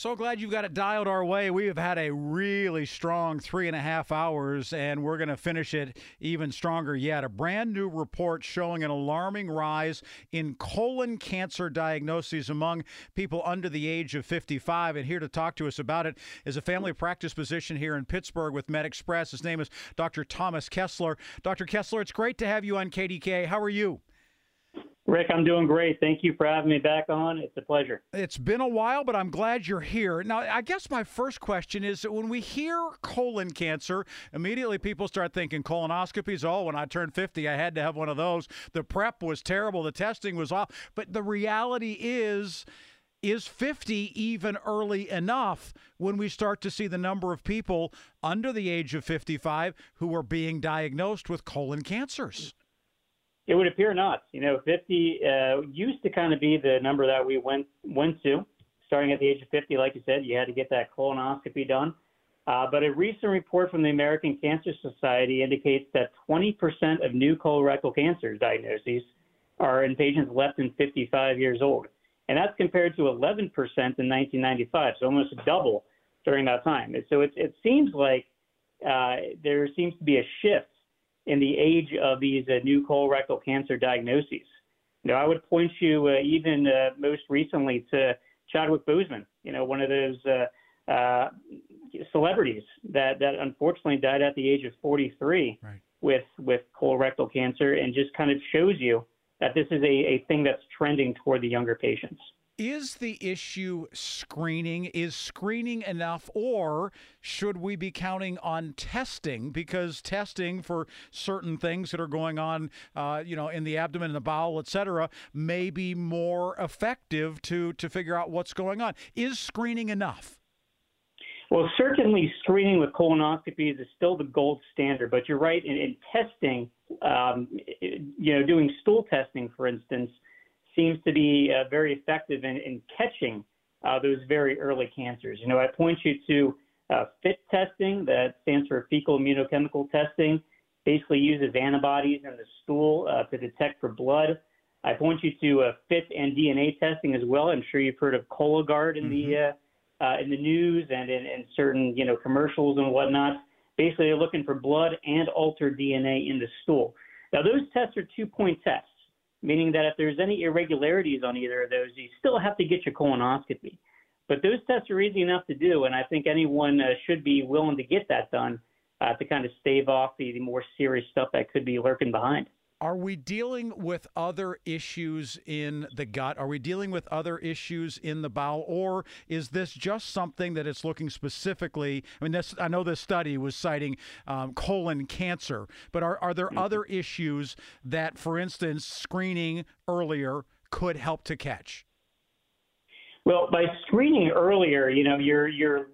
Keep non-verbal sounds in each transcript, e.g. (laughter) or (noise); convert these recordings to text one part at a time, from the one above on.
So glad you've got it dialed our way. We have had a really strong three and a half hours, and we're going to finish it even stronger yet. A brand new report showing an alarming rise in colon cancer diagnoses among people under the age of 55. And here to talk to us about it is a family practice physician here in Pittsburgh with MedExpress. His name is Dr. Thomas Kessler. Dr. Kessler, it's great to have you on KDK. How are you? Rick, I'm doing great. Thank you for having me back on. It's a pleasure. It's been a while, but I'm glad you're here. Now, I guess my first question is when we hear colon cancer, immediately people start thinking colonoscopies. Oh, when I turned 50, I had to have one of those. The prep was terrible, the testing was off. But the reality is, is 50 even early enough when we start to see the number of people under the age of 55 who are being diagnosed with colon cancers? It would appear not. You know, 50 uh, used to kind of be the number that we went went to. Starting at the age of 50, like you said, you had to get that colonoscopy done. Uh, but a recent report from the American Cancer Society indicates that 20% of new colorectal cancer diagnoses are in patients less than 55 years old. And that's compared to 11% in 1995, so almost double during that time. So it, it seems like uh, there seems to be a shift in the age of these uh, new colorectal cancer diagnoses. You know, I would point you uh, even uh, most recently to Chadwick Boseman, you know, one of those uh, uh, celebrities that, that unfortunately died at the age of 43 Right. with, with colorectal cancer and just kind of shows you that this is a, a thing that's trending toward the younger patients. Is the issue screening? Is screening enough, or should we be counting on testing? Because testing for certain things that are going on, uh, you know, in the abdomen, in the bowel, et cetera, may be more effective to to figure out what's going on. Is screening enough? Well, certainly screening with colonoscopies is still the gold standard, but you're right in, in testing. Um, you know, doing stool testing, for instance, seems to be uh, very effective in, in catching uh, those very early cancers. You know, I point you to uh, FIT testing, that stands for fecal immunochemical testing, basically uses antibodies in the stool uh, to detect for blood. I point you to uh, FIT and DNA testing as well. I'm sure you've heard of Cologuard in the uh, uh, in the news and in, in certain you know commercials and whatnot. Basically, they're looking for blood and altered DNA in the stool. Now, those tests are two-point tests, meaning that if there's any irregularities on either of those, you still have to get your colonoscopy. But those tests are easy enough to do, and I think anyone uh, should be willing to get that done uh, to kind of stave off the, the more serious stuff that could be lurking behind. Are we dealing with other issues in the gut? Are we dealing with other issues in the bowel, or is this just something that it's looking specifically? I mean, this I know this study was citing um, colon cancer, but are are there other issues that, for instance, screening earlier could help to catch? Well, by screening earlier, you know, you're you're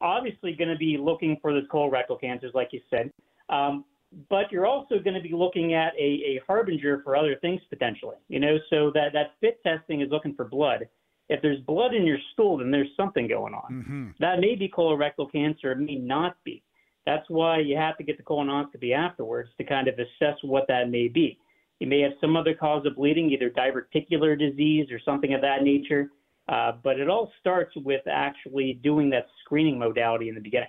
obviously going to be looking for those colorectal cancers, like you said, um, but you're also going to be looking at a, a harbinger for other things potentially. You know, so that that fit testing is looking for blood. If there's blood in your stool, then there's something going on. That may be colorectal cancer, it may not be. That's why you have to get the colonoscopy afterwards to kind of assess what that may be. You may have some other cause of bleeding, either diverticular disease or something of that nature. Uh, but it all starts with actually doing that screening modality in the beginning.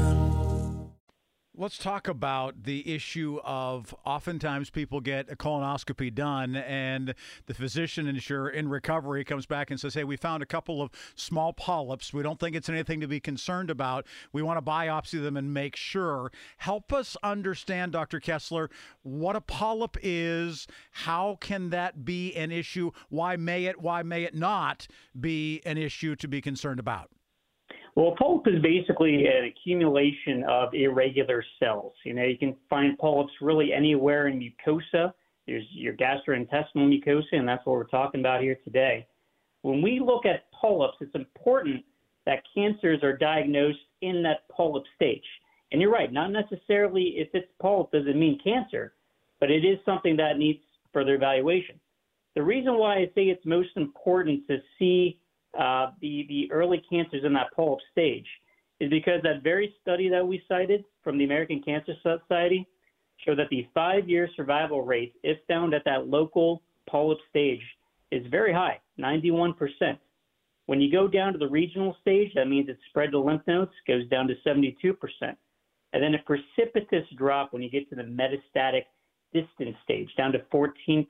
Let's talk about the issue of oftentimes people get a colonoscopy done, and the physician, you're in recovery, comes back and says, Hey, we found a couple of small polyps. We don't think it's anything to be concerned about. We want to biopsy them and make sure. Help us understand, Dr. Kessler, what a polyp is. How can that be an issue? Why may it, why may it not be an issue to be concerned about? Well, polyp is basically an accumulation of irregular cells. You know, you can find polyps really anywhere in mucosa. There's your gastrointestinal mucosa, and that's what we're talking about here today. When we look at polyps, it's important that cancers are diagnosed in that polyp stage. And you're right, not necessarily if it's polyp doesn't mean cancer, but it is something that needs further evaluation. The reason why I say it's most important to see uh, the, the early cancers in that polyp stage is because that very study that we cited from the American Cancer Society showed that the five year survival rate, if found at that local polyp stage, is very high 91%. When you go down to the regional stage, that means it's spread to lymph nodes, goes down to 72%. And then a precipitous drop when you get to the metastatic distant stage, down to 14%.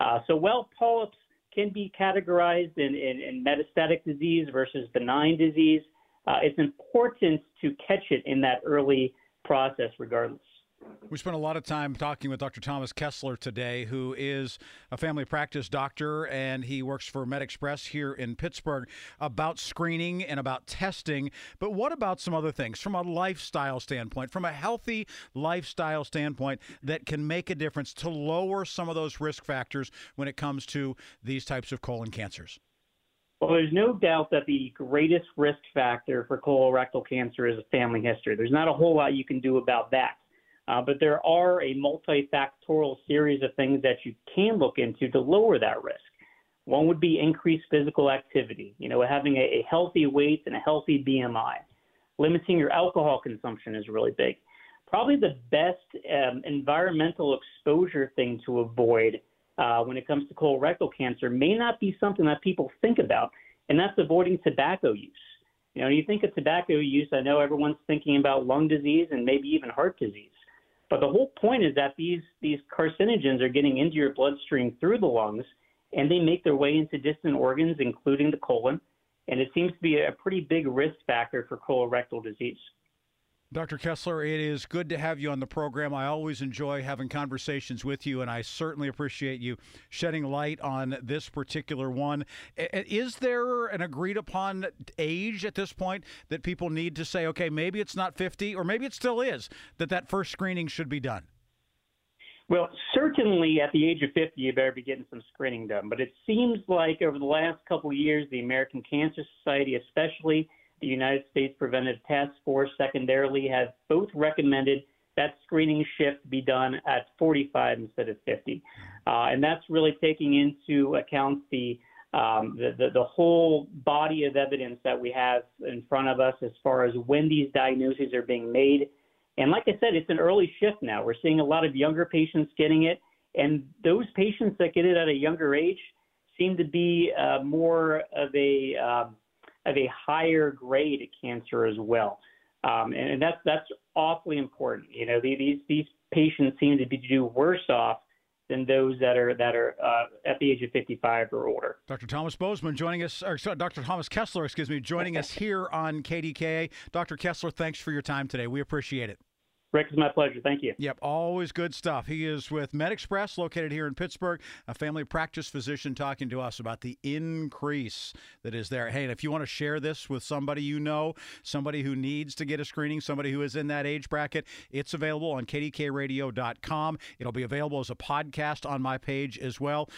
Uh, so, while polyps can be categorized in, in, in metastatic disease versus benign disease. Uh, it's important to catch it in that early process, regardless. We spent a lot of time talking with Dr. Thomas Kessler today, who is a family practice doctor and he works for MedExpress here in Pittsburgh about screening and about testing. But what about some other things from a lifestyle standpoint, from a healthy lifestyle standpoint that can make a difference to lower some of those risk factors when it comes to these types of colon cancers? Well, there's no doubt that the greatest risk factor for colorectal cancer is a family history. There's not a whole lot you can do about that. Uh, but there are a multifactorial series of things that you can look into to lower that risk. One would be increased physical activity, you know, having a, a healthy weight and a healthy BMI. Limiting your alcohol consumption is really big. Probably the best um, environmental exposure thing to avoid uh, when it comes to colorectal cancer may not be something that people think about, and that's avoiding tobacco use. You know, when you think of tobacco use, I know everyone's thinking about lung disease and maybe even heart disease. But the whole point is that these these carcinogens are getting into your bloodstream through the lungs, and they make their way into distant organs, including the colon. And it seems to be a pretty big risk factor for colorectal disease. Dr. Kessler, it is good to have you on the program. I always enjoy having conversations with you, and I certainly appreciate you shedding light on this particular one. Is there an agreed upon age at this point that people need to say, okay, maybe it's not 50, or maybe it still is, that that first screening should be done? Well, certainly at the age of 50, you better be getting some screening done. But it seems like over the last couple of years, the American Cancer Society, especially, the United States Preventive Task Force secondarily have both recommended that screening shift be done at 45 instead of 50. Uh, and that's really taking into account the, um, the, the, the, whole body of evidence that we have in front of us as far as when these diagnoses are being made. And like I said, it's an early shift now. We're seeing a lot of younger patients getting it. And those patients that get it at a younger age seem to be uh, more of a um, of a higher grade cancer as well. Um, and, and that's that's awfully important. You know, these these patients seem to be do worse off than those that are that are uh, at the age of 55 or older. Dr. Thomas Bozeman joining us, or sorry, Dr. Thomas Kessler, excuse me, joining us (laughs) here on KDKA. Dr. Kessler, thanks for your time today. We appreciate it. Rick, it's my pleasure. Thank you. Yep, always good stuff. He is with MedExpress, located here in Pittsburgh, a family practice physician talking to us about the increase that is there. Hey, and if you want to share this with somebody you know, somebody who needs to get a screening, somebody who is in that age bracket, it's available on kdkradio.com. It'll be available as a podcast on my page as well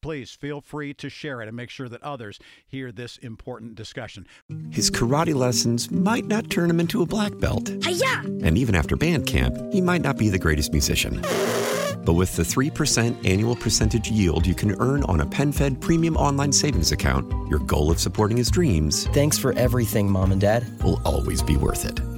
please feel free to share it and make sure that others hear this important discussion. His karate lessons might not turn him into a black belt. Hi-ya! And even after band camp, he might not be the greatest musician. But with the 3% annual percentage yield you can earn on a PenFed premium online savings account, your goal of supporting his dreams. Thanks for everything, Mom and Dad. Will always be worth it.